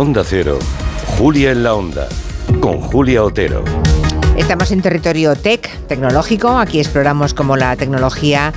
Onda Cero, Julia en la Onda, con Julia Otero. Estamos en territorio tech, tecnológico. Aquí exploramos cómo la tecnología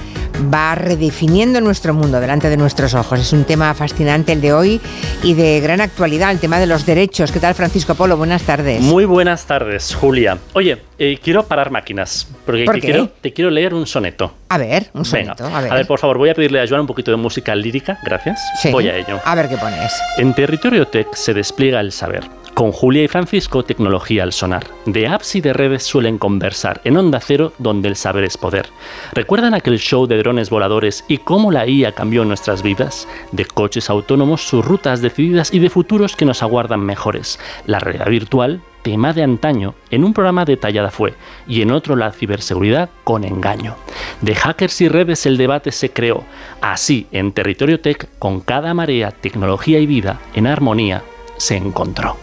va redefiniendo nuestro mundo delante de nuestros ojos. Es un tema fascinante el de hoy y de gran actualidad, el tema de los derechos. ¿Qué tal, Francisco Polo? Buenas tardes. Muy buenas tardes, Julia. Oye, eh, quiero parar máquinas, porque ¿Por te? Quiero, te quiero leer un soneto. A ver, un Venga, soneto. A ver. a ver, por favor, voy a pedirle a Joan un poquito de música lírica, gracias. Sí. Voy a ello. A ver qué pones. En Territorio Tech se despliega el saber. Con Julia y Francisco, tecnología al sonar. De apps y de redes suelen conversar en Onda Cero, donde el saber es poder. ¿Recuerdan aquel show de drones voladores y cómo la IA cambió nuestras vidas? De coches autónomos, sus rutas decididas y de futuros que nos aguardan mejores. La realidad virtual, tema de antaño, en un programa detallada fue, y en otro la ciberseguridad con engaño. De hackers y redes el debate se creó. Así, en Territorio Tech, con cada marea, tecnología y vida en armonía, se encontró.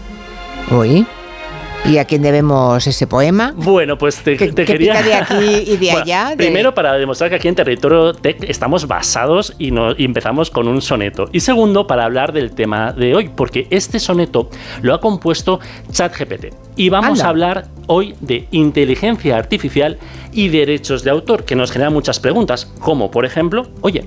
Uy. ¿Y a quién debemos ese poema? Bueno, pues te, ¿Qué- te qué quería... pica de aquí y de Bueno, allá? De- Primero, para demostrar que aquí en Territorio Tech estamos basados y, no, y empezamos con un soneto. Y segundo, para hablar del tema de hoy, porque este soneto lo ha compuesto ChatGPT. Y vamos Anda. a hablar hoy de inteligencia artificial y derechos de autor, que nos genera muchas preguntas, como por ejemplo, oye,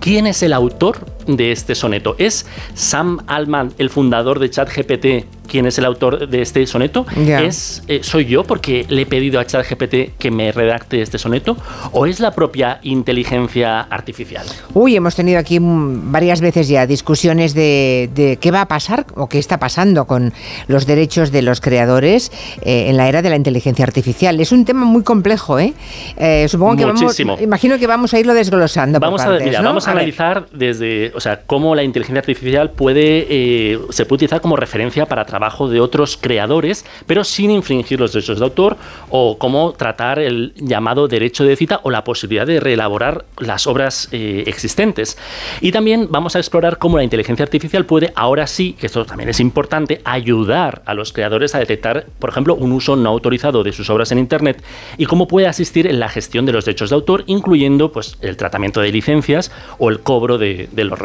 ¿Quién es el autor de este soneto? ¿Es Sam Altman, el fundador de ChatGPT, quien es el autor de este soneto? ¿Es, eh, ¿Soy yo porque le he pedido a ChatGPT que me redacte este soneto? ¿O es la propia inteligencia artificial? Uy, hemos tenido aquí mm, varias veces ya discusiones de, de qué va a pasar o qué está pasando con los derechos de los creadores eh, en la era de la inteligencia artificial. Es un tema muy complejo, ¿eh? Eh, supongo que Muchísimo. vamos, imagino que vamos a irlo desglosando. por Vamos a, partes, mira, ¿no? vamos a, analizar desde, o sea, cómo la inteligencia artificial puede, eh, se puede utilizar como referencia para trabajo de otros creadores, pero sin infringir los derechos de autor, o cómo tratar el llamado derecho de cita o la posibilidad de reelaborar las obras eh, existentes. Y también vamos a explorar cómo la inteligencia artificial puede, ahora sí, que esto también es importante, ayudar a los creadores a detectar, por ejemplo, un uso no autorizado de sus obras en Internet y cómo puede asistir en la gestión de los derechos de autor, incluyendo pues, el tratamiento de licencias o el cobro de, de los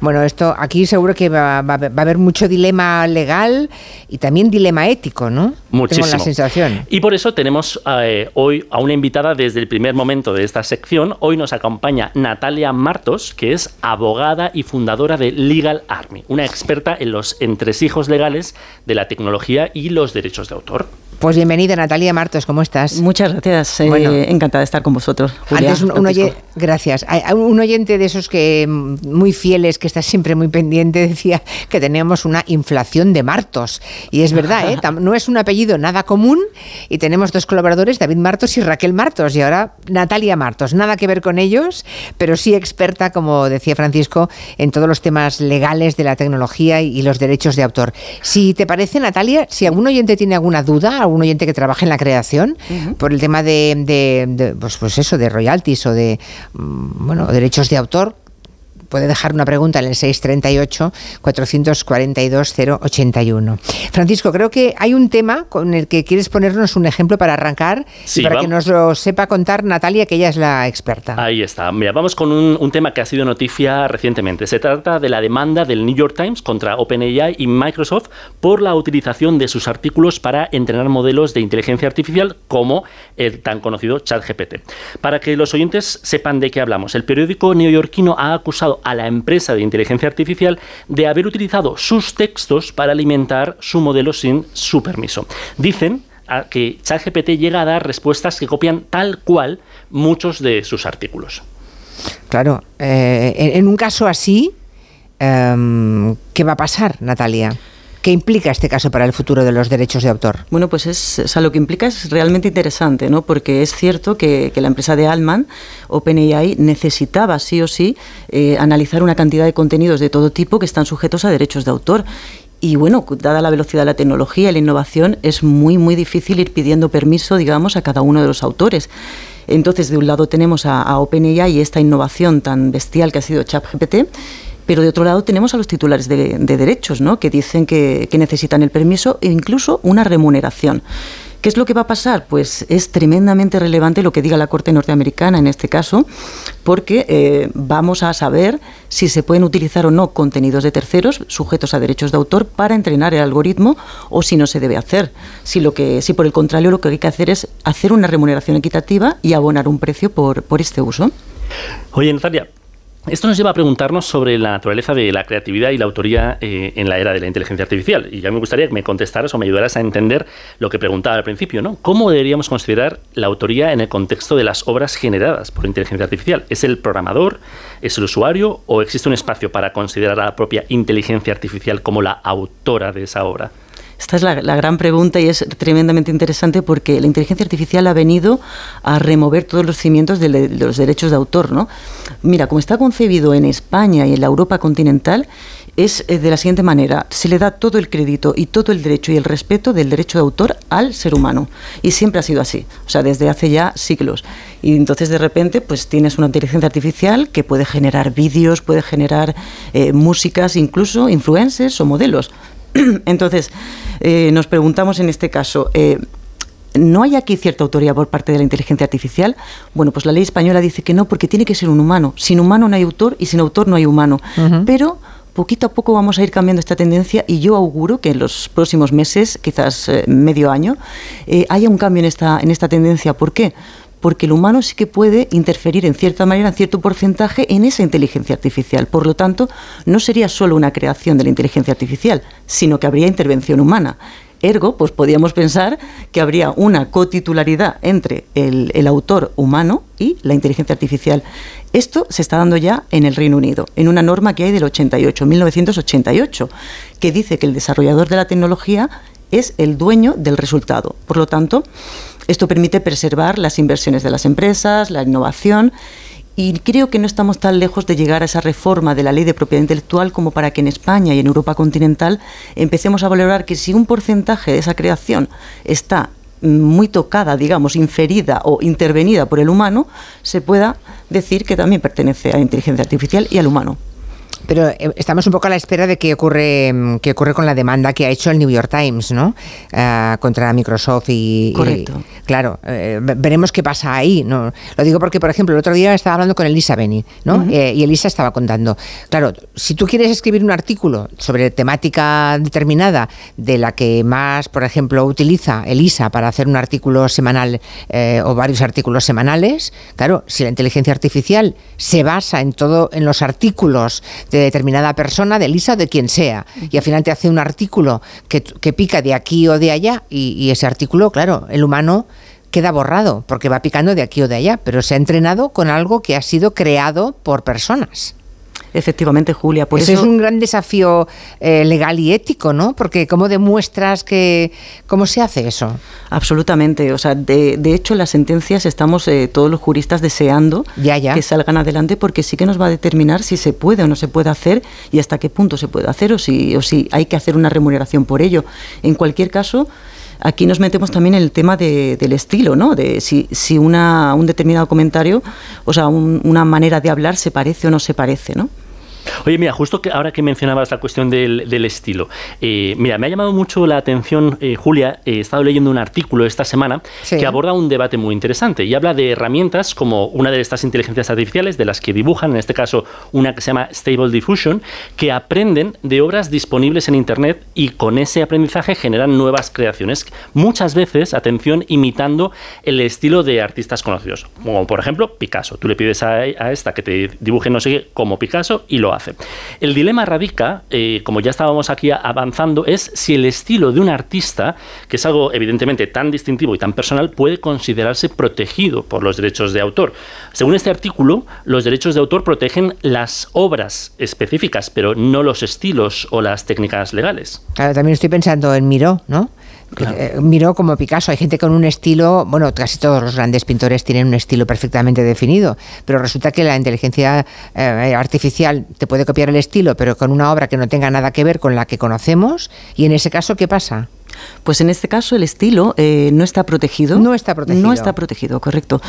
Bueno, esto aquí seguro que va, va- va a haber mucho dilema legal y también dilema ético, ¿no? Muchísimo. Tengo la sensación. Y por eso tenemos eh, hoy a una invitada desde el primer momento de esta sección. Hoy nos acompaña Natalia Martos, que es abogada y fundadora de Legal Army, una experta en los entresijos legales de la tecnología y los derechos de autor. Pues bienvenida, Natalia Martos, ¿cómo estás? Muchas gracias. eh, Bueno. encantada de estar con vosotros. Julia, Antes un, un Francisco. oye- gracias. Un oyente de esos que mm, muy fieles, que está siempre muy pendiente, decía que teníamos una inflación de Martos. Y es verdad, ¿eh? No es un apellido nada común y tenemos dos colaboradores, David Martos y Raquel Martos. Y ahora Natalia Martos. Nada que ver con ellos, pero sí experta, como decía Francisco, en todos los temas legales de la tecnología y los derechos de autor. Si te parece, Natalia, si algún oyente tiene alguna duda, algún oyente que trabaje en la creación, por el tema de, de- de, pues, pues eso, de royalties o de mm, bueno, derechos de autor, puede dejar una pregunta en el 638-442-081. Francisco, creo que hay un tema con el que quieres ponernos un ejemplo para arrancar Sí, y para que nos lo sepa contar Natalia, que ella es la experta. Ahí está. Mira, vamos con un, un tema que ha sido noticia recientemente. Se trata de la demanda del New York Times contra OpenAI y Microsoft por la utilización de sus artículos para entrenar modelos de inteligencia artificial como el tan conocido ChatGPT. Para que los oyentes sepan de qué hablamos, el periódico neoyorquino ha acusado a la empresa de inteligencia artificial de haber utilizado sus textos para alimentar su modelo sin su permiso. Dicen a que ChatGPT llega a dar respuestas que copian tal cual muchos de sus artículos. Claro, eh, en, en un caso así, em, ¿qué va a pasar, Natalia? ¿Qué implica este caso para el futuro de los derechos de autor? Bueno, pues es, o sea, lo que implica es realmente interesante, ¿no? Porque es cierto que, la empresa de Altman, OpenAI, necesitaba sí o sí eh, analizar una cantidad de contenidos de todo tipo que están sujetos a derechos de autor. Y bueno, dada la velocidad de la tecnología y la innovación, es muy, muy difícil ir pidiendo permiso, digamos, a cada uno de los autores. Entonces, de un lado tenemos a, a OpenAI y esta innovación tan bestial que ha sido ChatGPT, pero de otro lado tenemos a los titulares de, de derechos, ¿no? que dicen que, que necesitan el permiso e incluso una remuneración. ¿Qué es lo que va a pasar? Pues es tremendamente relevante lo que diga la Corte norteamericana en este caso, porque eh, vamos a saber si se pueden utilizar o no contenidos de terceros sujetos a derechos de autor para entrenar el algoritmo o si no se debe hacer. Si, lo que, si por el contrario lo que hay que hacer es hacer una remuneración equitativa y abonar un precio por, por este uso. Oye, Natalia, esto nos lleva a preguntarnos sobre la naturaleza de la creatividad y la autoría eh, en la era de la inteligencia artificial. Y ya me gustaría que me contestaras o me ayudaras a entender lo que preguntaba al principio, ¿no? ¿Cómo deberíamos considerar la autoría en el contexto de las obras generadas por inteligencia artificial? ¿Es el programador? ¿Es el usuario? ¿O existe un espacio para considerar a la propia inteligencia artificial como la autora de esa obra? Esta es la, gran pregunta y es tremendamente interesante porque la inteligencia artificial ha venido a remover todos los cimientos de, los derechos de autor. ¿no? Mira, como está concebido en España y en la Europa continental, es eh, de la siguiente manera. Se le da todo el crédito y todo el derecho y el respeto del derecho de autor al ser humano. Y siempre ha sido así, o sea, desde hace ya siglos. Y entonces de repente pues tienes una inteligencia artificial que puede generar vídeos, puede generar eh, músicas, incluso influencers o modelos. Entonces, eh, nos preguntamos en este caso, eh, ¿no hay aquí cierta autoría por parte de la inteligencia artificial? Bueno, pues la ley española dice que no, porque tiene que ser un humano. Sin humano no hay autor y sin autor no hay humano. Pero poquito a poco vamos a ir cambiando esta tendencia y yo auguro que en los próximos meses, quizás eh, medio año, haya un cambio en esta, en esta tendencia. ¿Por qué? Porque el humano sí que puede interferir en cierta manera, en cierto porcentaje, en esa inteligencia artificial. Por lo tanto, no sería solo una creación de la inteligencia artificial, sino que habría intervención humana. Ergo, pues podríamos pensar que habría una cotitularidad entre el, el, autor humano y la inteligencia artificial. Esto se está dando ya en el Reino Unido, en una norma que hay del 88, 1988, que dice que el desarrollador de la tecnología es el dueño del resultado. Por lo tanto, esto permite preservar las inversiones de las empresas, la innovación y creo que no estamos tan lejos de llegar a esa reforma de la ley de propiedad intelectual como para que en España y en Europa continental empecemos a valorar que si un porcentaje de esa creación está muy tocada, digamos, inferida o intervenida por el humano, se pueda decir que también pertenece a la inteligencia artificial y al humano. Pero eh, estamos un poco a la espera de qué ocurre, mm, qué ocurre con la demanda que ha hecho el New York Times, ¿no? Ah, contra Microsoft y. Correcto. claro, eh, veremos qué pasa ahí. ¿no? Lo digo porque, por ejemplo, el otro día estaba hablando con Elisa Beni, ¿no? Eh, y Elisa estaba contando. Claro, si tú quieres escribir un artículo sobre temática determinada de la que más, por ejemplo, utiliza Elisa para hacer un artículo semanal o varios artículos semanales, claro, si la inteligencia artificial se basa en todo, en los artículos de determinada persona, de Lisa o de quien sea. Y al final te hace un artículo que, pica de aquí o de allá y ese artículo, claro, el humano queda borrado porque va picando de aquí o de allá, pero se ha entrenado con algo que ha sido creado por personas. Efectivamente, Julia. Por eso, es un gran desafío eh, legal y ético, ¿no? Porque ¿cómo demuestras que... ¿Cómo se hace eso? Absolutamente. O sea, de, hecho, las sentencias estamos eh, todos los juristas deseando que salgan adelante porque sí que nos va a determinar si se puede o no se puede hacer y hasta qué punto se puede hacer o si, o si hay que hacer una remuneración por ello. En cualquier caso, aquí nos metemos también en el tema del estilo, ¿no? De si, si una, un determinado comentario, o sea, una manera de hablar se parece o no se parece, ¿no? Oye, mira, justo que ahora que mencionabas la cuestión del, estilo, eh, mira, me ha llamado mucho la atención, eh, Julia, he estado leyendo un artículo esta semana que aborda un debate muy interesante y habla de herramientas como una de estas inteligencias artificiales de las que dibujan, en este caso una que se llama Stable Diffusion, que aprenden de obras disponibles en Internet y con ese aprendizaje generan nuevas creaciones, muchas veces, atención, imitando el estilo de artistas conocidos, como por ejemplo Picasso. Tú le pides a, a esta que te dibuje no sé qué como Picasso y lo El dilema radica, eh, como ya estábamos aquí avanzando, es si el estilo de un artista, que es algo evidentemente tan distintivo y tan personal, puede considerarse protegido por los derechos de autor. Según este artículo, los derechos de autor protegen las obras específicas, pero no los estilos o las técnicas legales. también estoy miró, en Miró, ¿no? Eh, miró como Picasso, hay gente con un estilo, bueno, casi todos los grandes pintores tienen un estilo perfectamente definido, pero resulta que la inteligencia eh, artificial te puede copiar el estilo, pero con una obra que no tenga nada que ver con la que conocemos, y en ese caso, ¿qué pasa? Pues en este caso el estilo eh, no está protegido. No está protegido. No está protegido, correcto.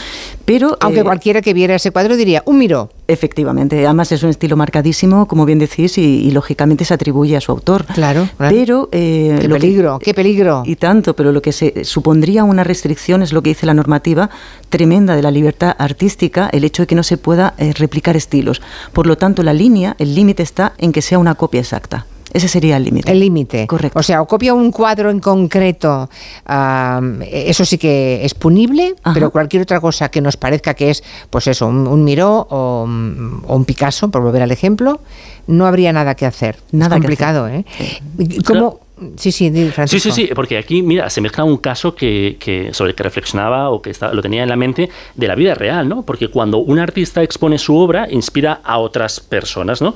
Pero aunque eh, cualquiera que viera ese cuadro diría un miro. Efectivamente, además es un estilo marcadísimo, como bien decís, y, lógicamente se atribuye a su autor. Claro. Pero eh, qué peligro, qué peligro. Y tanto, pero lo que se supondría una restricción es lo que dice la normativa tremenda de la libertad artística, el hecho de que no se pueda replicar estilos. Por lo tanto, la línea, el límite está en que sea una copia exacta. Ese sería el límite. El límite. Correcto. O sea, o copia un cuadro en concreto, eso sí que es punible, pero cualquier otra cosa que nos parezca que es, pues eso, un, Miró o, un Picasso, por volver al ejemplo, no habría nada que hacer. Nada es complicado, ¿eh? ¿Cómo, Sí, sí, Sí, sí, sí, porque aquí, mira, se mezcla un caso que, sobre el que reflexionaba o que lo tenía en la mente de la vida real, ¿no? Porque cuando un artista expone su obra, inspira a otras personas, ¿no?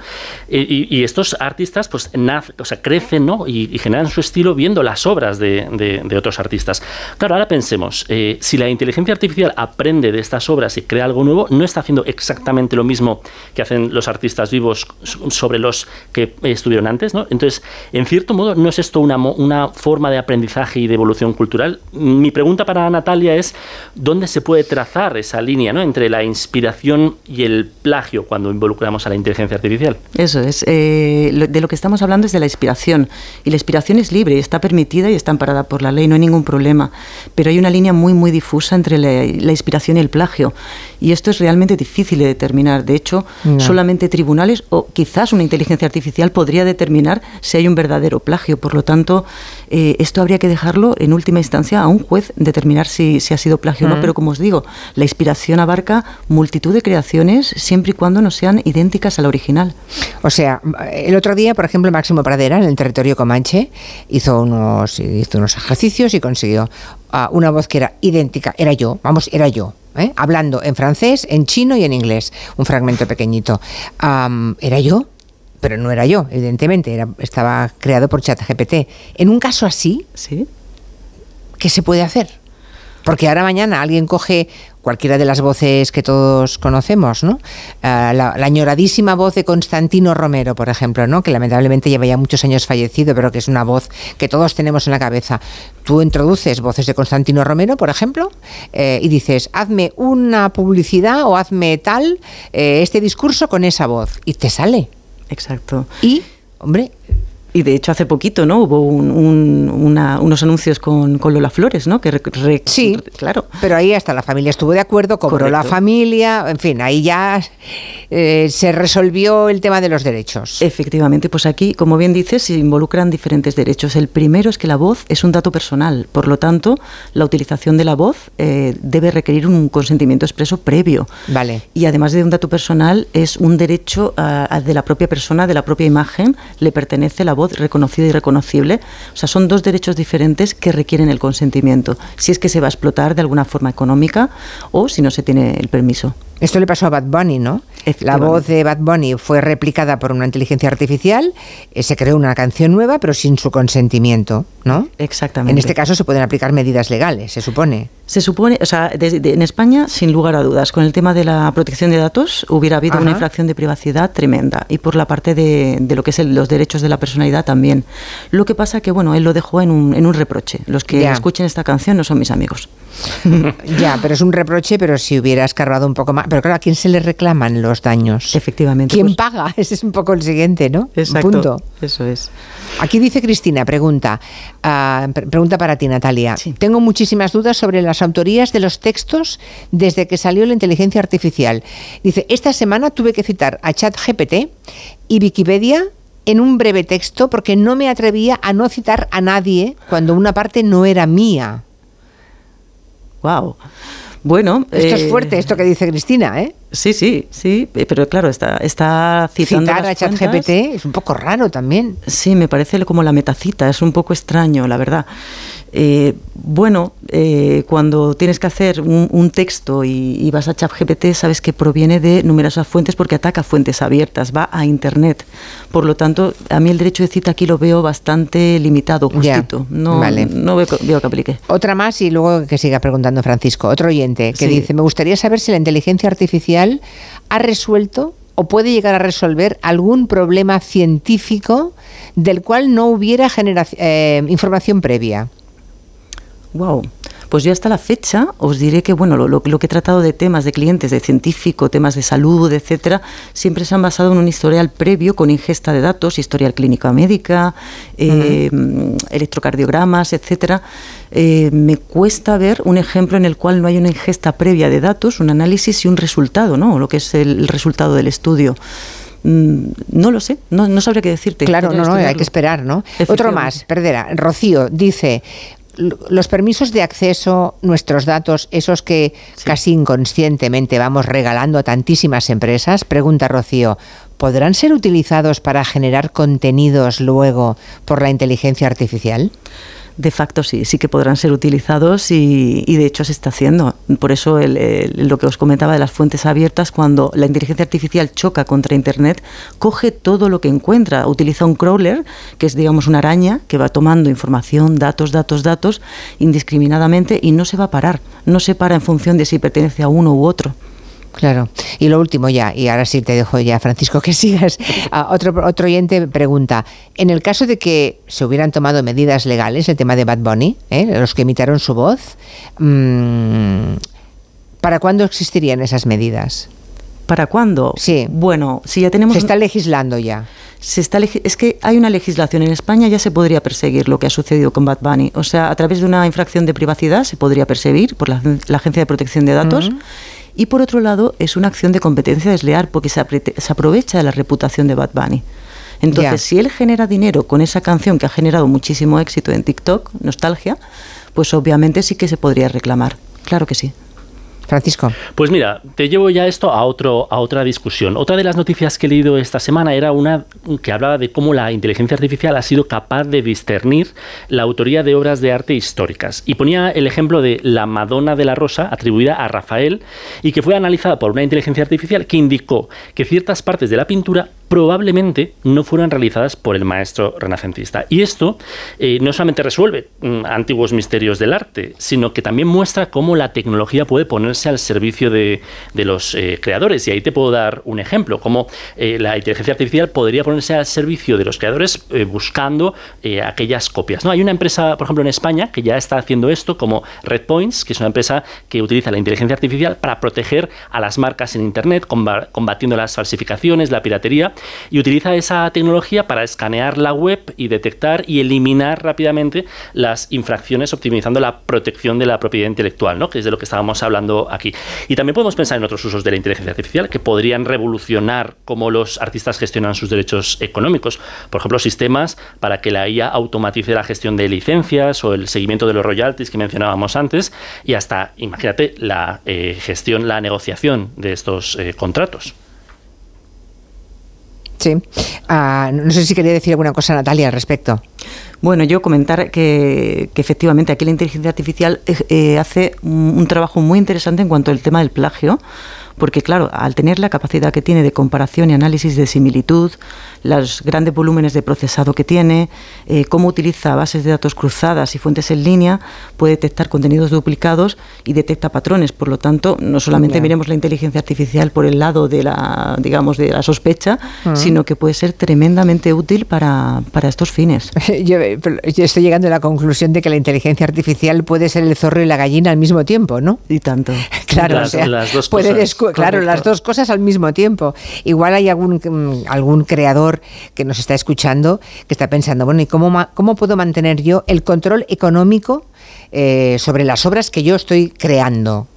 Y, estos artistas, pues, o sea, crecen, ¿no? Y, generan su estilo viendo las obras de, otros artistas. Claro, ahora pensemos, eh, si la inteligencia artificial aprende de estas obras y crea algo nuevo, no está haciendo exactamente lo mismo que hacen los artistas vivos sobre los que estuvieron antes, ¿no? Entonces, en cierto modo, no es esto una, una forma de aprendizaje y de evolución cultural? Mi pregunta para Natalia es, ¿dónde se puede trazar esa línea ¿no? entre la inspiración y el plagio cuando involucramos a la inteligencia artificial? Eso es. Eh, de lo que estamos hablando es de la inspiración. Y la inspiración es libre, está permitida y está amparada por la ley, no hay ningún problema. Pero hay una línea muy, muy difusa entre la, inspiración y el plagio. Y esto es realmente difícil de determinar. De hecho, solamente tribunales o quizás una inteligencia artificial podría determinar si hay un verdadero plagio. Por lo tanto, eh, esto habría que dejarlo en última instancia a un juez determinar si, ha sido plagio o no. Pero como os digo, la inspiración abarca multitud de creaciones siempre y cuando no sean idénticas a la original. O sea, el otro día, por ejemplo, Máximo Pradera, en el territorio Comanche, hizo unos, hizo unos ejercicios y consiguió ah, una voz que era idéntica, era yo, vamos, era yo. ¿eh? hablando en francés, en chino y en inglés, un fragmento pequeñito. ¿Era yo? Pero no era yo, evidentemente, era, estaba creado por ChatGPT. En un caso así, ¿Sí? ¿qué se puede hacer? Porque ahora mañana alguien coge cualquiera de las voces que todos conocemos, ¿no? Ah, la, añoradísima voz de Constantino Romero, por ejemplo, ¿no? Que lamentablemente lleva ya muchos años fallecido, pero que es una voz que todos tenemos en la cabeza. Tú introduces voces de Constantino Romero, por ejemplo, eh, y dices, hazme una publicidad o hazme tal, eh, este discurso con esa voz, y te sale. Exacto. Y, hombre, y de hecho hace poquito, ¿no? Hubo unos anuncios con, Lola Flores, ¿no? Que sí, claro. Pero ahí hasta la familia estuvo de acuerdo, cobró la familia, en fin, ahí ya eh, se resolvió el tema de los derechos. Efectivamente, pues aquí, como bien dices, se involucran diferentes derechos. El primero es que la voz es un dato personal, por lo tanto, la utilización de la voz eh, debe requerir un consentimiento expreso previo. Vale. Y además de un dato personal, es un derecho de la propia persona, de la propia imagen, le pertenece la voz reconocida y reconocible. O sea, son dos derechos diferentes que requieren el consentimiento, si es que se va a explotar de alguna forma económica o si no se tiene el permiso. Esto le pasó a Bad Bunny, ¿no? La voz de Bad Bunny fue replicada por una inteligencia artificial, eh, se creó una canción nueva, pero sin su consentimiento, ¿no? Exactamente. En este caso se pueden aplicar medidas legales, se supone. Se supone, o sea, en España, sin lugar a dudas, con el tema de la protección de datos, hubiera habido una infracción de privacidad tremenda y por la parte de, lo que es los derechos de la personalidad también. Lo que pasa que, bueno, él lo dejó en un, en un reproche. Los que escuchen esta canción no son mis amigos. ya, pero es un reproche, pero si hubiera escarbado un poco más. Pero claro, ¿a quién se le reclaman los daños? Efectivamente. ¿Quién pues paga? Ese es un poco el siguiente, ¿no? Exacto. Punto. Eso es. Aquí dice Cristina, pregunta, ah, pregunta para ti, Natalia. Tengo muchísimas dudas sobre las autorías de los textos desde que salió la inteligencia artificial. Dice, esta semana tuve que citar a ChatGPT y Wikipedia en un breve texto porque no me atrevía a no citar a nadie cuando una parte no era mía. Wow. Bueno, esto es fuerte, esto que dice Cristina, ¿eh? Sí, sí, sí, pero claro, está, está citando. Citar a ChatGPT es un poco raro también. Sí, me parece como la metacita, es un poco extraño, la verdad. Eh, bueno, eh, cuando tienes que hacer un, texto y, vas a ChatGPT, sabes que proviene de numerosas fuentes porque ataca fuentes abiertas, va a Internet. Por lo tanto, a mí el derecho de cita aquí lo veo bastante limitado, justito. no, no veo, que aplique. Otra más y luego que siga preguntando Francisco. Otro oyente que dice, me gustaría saber si la inteligencia artificial ha resuelto o puede llegar a resolver algún problema científico del cual no hubiera eh, información previa. Wow. Pues yo hasta la fecha os diré que bueno, lo, que he tratado de temas de clientes, de científico, temas de salud, etcétera, siempre se han basado en un historial previo con ingesta de datos, historial clínica médica, eh, electrocardiogramas, etcétera. Eh, me cuesta ver un ejemplo en el cual no hay una ingesta previa de datos, un análisis y un resultado, ¿no? Lo que es el resultado del estudio mm, no lo sé, no, no sabría qué decirte. Claro, no, no, hay que esperar, ¿no? Otro más, perdera. Rocío dice, los permisos de acceso, nuestros datos, esos que casi inconscientemente vamos regalando a tantísimas empresas, pregunta Rocío, ¿podrán ser utilizados para generar contenidos luego por la inteligencia artificial? De facto sí, sí que podrán ser utilizados y, de hecho se está haciendo. Por eso lo que os comentaba de las fuentes abiertas, cuando la inteligencia artificial choca contra Internet, coge todo lo que encuentra, utiliza un crawler, que es digamos una araña que va tomando información, datos, datos, datos, indiscriminadamente y no se va a parar, no se para en función de si pertenece a uno u otro. Claro. Y lo último ya, y ahora sí te dejo ya, Francisco, que sigas. Ah, otro, otro oyente pregunta, en el caso de que se hubieran tomado medidas legales, el tema de Bad Bunny, ¿eh? los que imitaron su voz, mm, ¿para cuándo existirían esas medidas? ¿Para cuándo? Sí. Bueno, si ya tenemos... Se está legislando ya. Se está es que hay una legislación en España, ya se podría perseguir lo que ha sucedido con Bad Bunny. O sea, a través de una infracción de privacidad se podría perseguir por la, Agencia de Protección de Datos. Y por otro lado, es una acción de competencia desleal porque se, aprovecha de la reputación de Bad Bunny. Entonces, si él genera dinero con esa canción que ha generado muchísimo éxito en TikTok, Nostalgia, pues obviamente sí que se podría reclamar. Claro que sí. Francisco. Pues mira, te llevo ya esto a, otro, a otra discusión. Otra de las noticias que he leído esta semana era una que hablaba de cómo la inteligencia artificial ha sido capaz de discernir la autoría de obras de arte históricas. Y ponía el ejemplo de la Madonna de la Rosa, atribuida a Rafael, y que fue analizada por una inteligencia artificial que indicó que ciertas partes de la pintura probablemente no fueran realizadas por el maestro renacentista. Y esto eh, no solamente resuelve mm, antiguos misterios del arte, sino que también muestra cómo la tecnología puede ponerse al servicio de, los eh, creadores. Y ahí te puedo dar un ejemplo, cómo eh, la inteligencia artificial podría ponerse al servicio de los creadores buscando aquellas copias. ¿no? Hay una empresa, por ejemplo, en España que ya está haciendo esto, como Redpoints, que es una empresa que utiliza la inteligencia artificial para proteger a las marcas en Internet, combatiendo las falsificaciones, la piratería y utiliza esa tecnología para escanear la web y detectar y eliminar rápidamente las infracciones optimizando la protección de la propiedad intelectual, ¿no? que es de lo que estábamos hablando aquí. Y también podemos pensar en otros usos de la inteligencia artificial que podrían revolucionar cómo los artistas gestionan sus derechos económicos. Por ejemplo, sistemas para que la IA automatice la gestión de licencias o el seguimiento de los royalties que mencionábamos antes y hasta, imagínate, la eh, gestión, la negociación de estos eh, contratos. Sí. Ah, no sé si quería decir alguna cosa, Natalia, al respecto. Bueno, yo comentar que, efectivamente aquí la inteligencia artificial eh, eh, hace un, trabajo muy interesante en cuanto al tema del plagio, porque claro, al tener la capacidad que tiene de comparación y análisis de similitud, los grandes volúmenes de procesado que tiene, eh, cómo utiliza bases de datos cruzadas y fuentes en línea, puede detectar contenidos duplicados y detecta patrones. Por lo tanto, no solamente miremos la inteligencia artificial por el lado de la, digamos, de la sospecha, sino que puede ser tremendamente útil para, para estos fines. Yo, yo, estoy llegando a la conclusión de que la inteligencia artificial puede ser el zorro y la gallina al mismo tiempo, ¿no? Y tanto. Claro, las, dos puede claro, las dos cosas al mismo tiempo. Igual hay algún, mm, algún creador que nos está escuchando que está pensando, bueno, ¿y cómo, cómo puedo mantener yo el control económico eh, sobre las obras que yo estoy creando?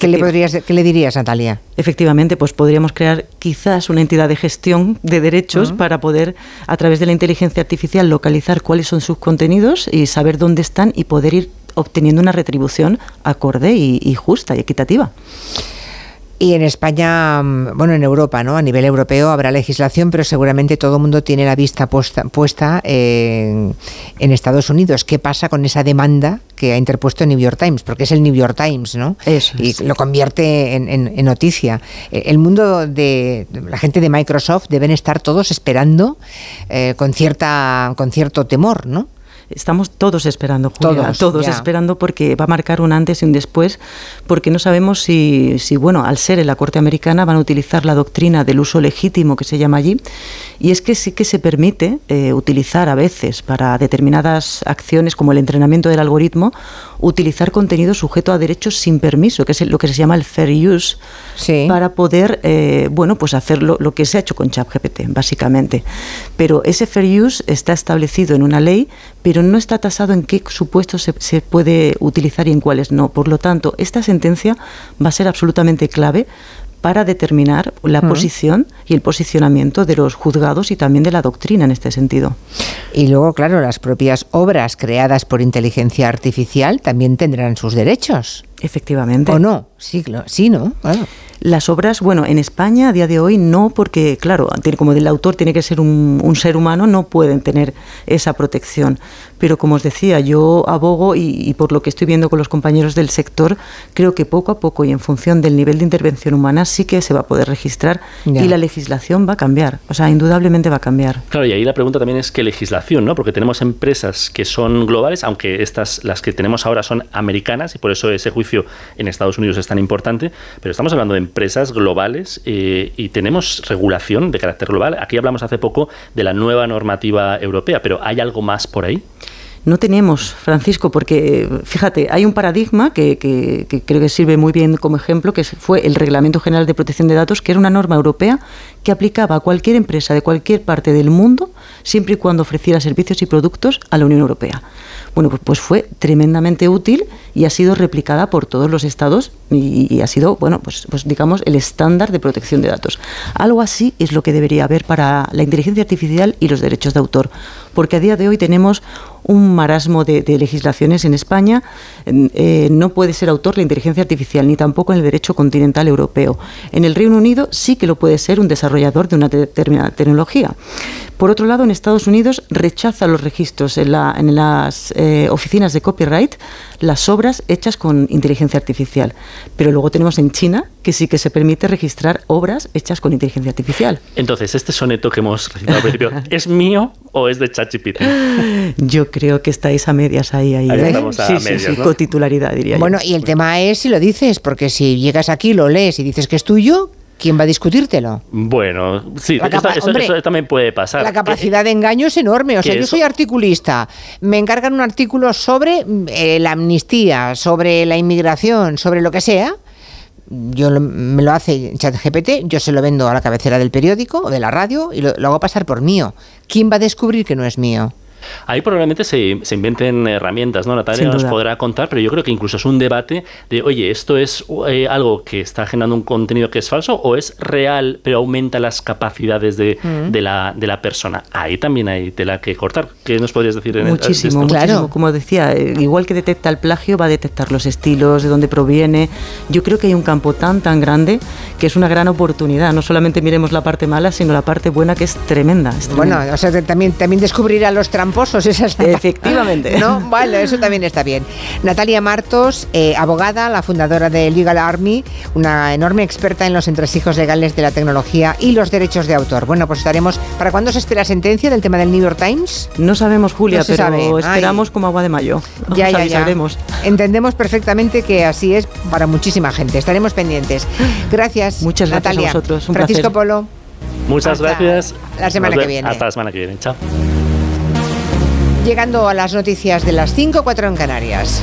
¿Qué le, podrías, ¿Qué le dirías, Natalia? Efectivamente, pues podríamos crear quizás una entidad de gestión de derechos para poder, a través de la inteligencia artificial, localizar cuáles son sus contenidos y saber dónde están y poder ir obteniendo una retribución acorde y justa y equitativa. Y en España, mm, bueno, en Europa, ¿no? A nivel europeo habrá legislación, pero seguramente todo el mundo tiene la vista puesta, en, Estados Unidos. ¿Qué pasa con esa demanda que ha interpuesto el New York Times? Porque es el New York Times, ¿no? y lo convierte en, noticia. Eh, el mundo de la gente de Microsoft deben estar todos esperando eh, con cierta con cierto temor, ¿no? Estamos todos esperando, Julia, todos, esperando porque va a marcar un antes y un después, porque no sabemos si, si, bueno, al ser en la Corte Americana van a utilizar la doctrina del uso legítimo que se llama allí, y es que sí que se permite eh, utilizar a veces para determinadas acciones como el entrenamiento del algoritmo, utilizar contenido sujeto a derechos sin permiso, que es lo que se llama el fair use, para poder, eh, bueno, pues hacer lo, lo que se ha hecho con ChatGPT, básicamente. Pero ese fair use está establecido en una ley, pero no está tasado en qué supuestos se, se, puede utilizar y en cuáles no. Por lo tanto, esta sentencia va a ser absolutamente clave para determinar la posición y el posicionamiento de los juzgados y también de la doctrina en este sentido. Y luego, claro, las propias obras creadas por inteligencia artificial también tendrán sus derechos. Efectivamente. ¿O no? Sí, sí ¿no? Las obras, bueno, en España a día de hoy no, porque claro, como el autor tiene que ser un, un, ser humano, no pueden tener esa protección. Pero como os decía, yo abogo y, por lo que estoy viendo con los compañeros del sector, creo que poco a poco y en función del nivel de intervención humana sí que se va a poder registrar y la legislación va a cambiar. O sea, indudablemente va a cambiar. Claro, y ahí la pregunta también es qué legislación, ¿no? Porque tenemos empresas que son globales, aunque estas, las que tenemos ahora son americanas y por eso ese juicio en Estados Unidos es tan importante, pero estamos hablando de empresas globales eh, y tenemos regulación de carácter global. Aquí hablamos hace poco de la nueva normativa europea, pero ¿hay algo más por ahí? No tenemos, Francisco, porque fíjate, hay un paradigma que, creo que sirve muy bien como ejemplo, que fue el Reglamento General de Protección de Datos, que era una norma europea que aplicaba a cualquier empresa de cualquier parte del mundo, siempre y cuando ofreciera servicios y productos a la Unión Europea. Bueno, pues, pues fue tremendamente útil y ha sido replicada por todos los estados y, ha sido, bueno, pues, pues digamos, el estándar de protección de datos. Algo así es lo que debería haber para la inteligencia artificial y los derechos de autor, porque a día de hoy tenemos un marasmo de, legislaciones en España. Eh, no puede ser autor la inteligencia artificial, ni tampoco en el derecho continental europeo. En el Reino Unido sí que lo puede ser un desarrollador de una determinada tecnología. Por otro lado, en Estados Unidos rechaza los registros en, las eh, oficinas de copyright las obras hechas con inteligencia artificial. Pero luego tenemos en China que sí que se permite registrar obras hechas con inteligencia artificial. Entonces, este soneto que hemos recitado al principio, ¿es mío o es de ChatGPT? Yo creo que estáis a medias ahí. ahí, ahí ¿eh? estamos a sí, medias, sí, sí, cotitularidad diría Bueno, y el tema es si lo dices, porque si llegas aquí, lo lees y dices que es tuyo, ¿Quién va a discutírtelo? Bueno, sí, eso, también puede pasar. La capacidad de engaño es enorme. O sea, yo soy articulista. Me encargan un artículo sobre eh, la amnistía, sobre la inmigración, sobre lo que sea. Yo me lo hace ChatGPT, yo se lo vendo a la cabecera del periódico o de la radio y lo hago pasar por mío. ¿Quién va a descubrir que no es mío? Ahí probablemente se, se inventen herramientas, ¿no? Natalia nos podrá contar, pero yo creo que incluso es un debate de, oye, ¿esto es eh, algo que está generando un contenido que es falso o es real, pero aumenta las capacidades de, mm. de, la, de la persona? Ahí también hay tela que cortar. ¿Qué nos podrías decir en Muchísimo, esto? claro. Como decía, eh, igual que detecta el plagio, va a detectar los estilos, de dónde proviene. Yo creo que hay un campo tan, tan grande que es una gran oportunidad. No solamente miremos la parte mala, sino la parte buena que es tremenda. Bueno, o sea, también, también descubrirá los Efectivamente. ¿No? Vale, eso también está bien. Natalia Martos, eh, abogada, la fundadora de Legal Army, una enorme experta en los entresijos legales de la tecnología y los derechos de autor. Bueno, pues estaremos. ¿Para cuándo se espera sentencia del tema del New York Times? No sabemos, Julia, pero esperamos como agua de mayo. Ya, ya, ya. Entendemos perfectamente que así es para muchísima gente. Estaremos pendientes. Gracias. Muchas gracias Natalia. a vosotros. Francisco Polo. Muchas gracias. La semana que viene. Hasta la semana que viene. Chao llegando a las noticias de las 5, 4 en Canarias.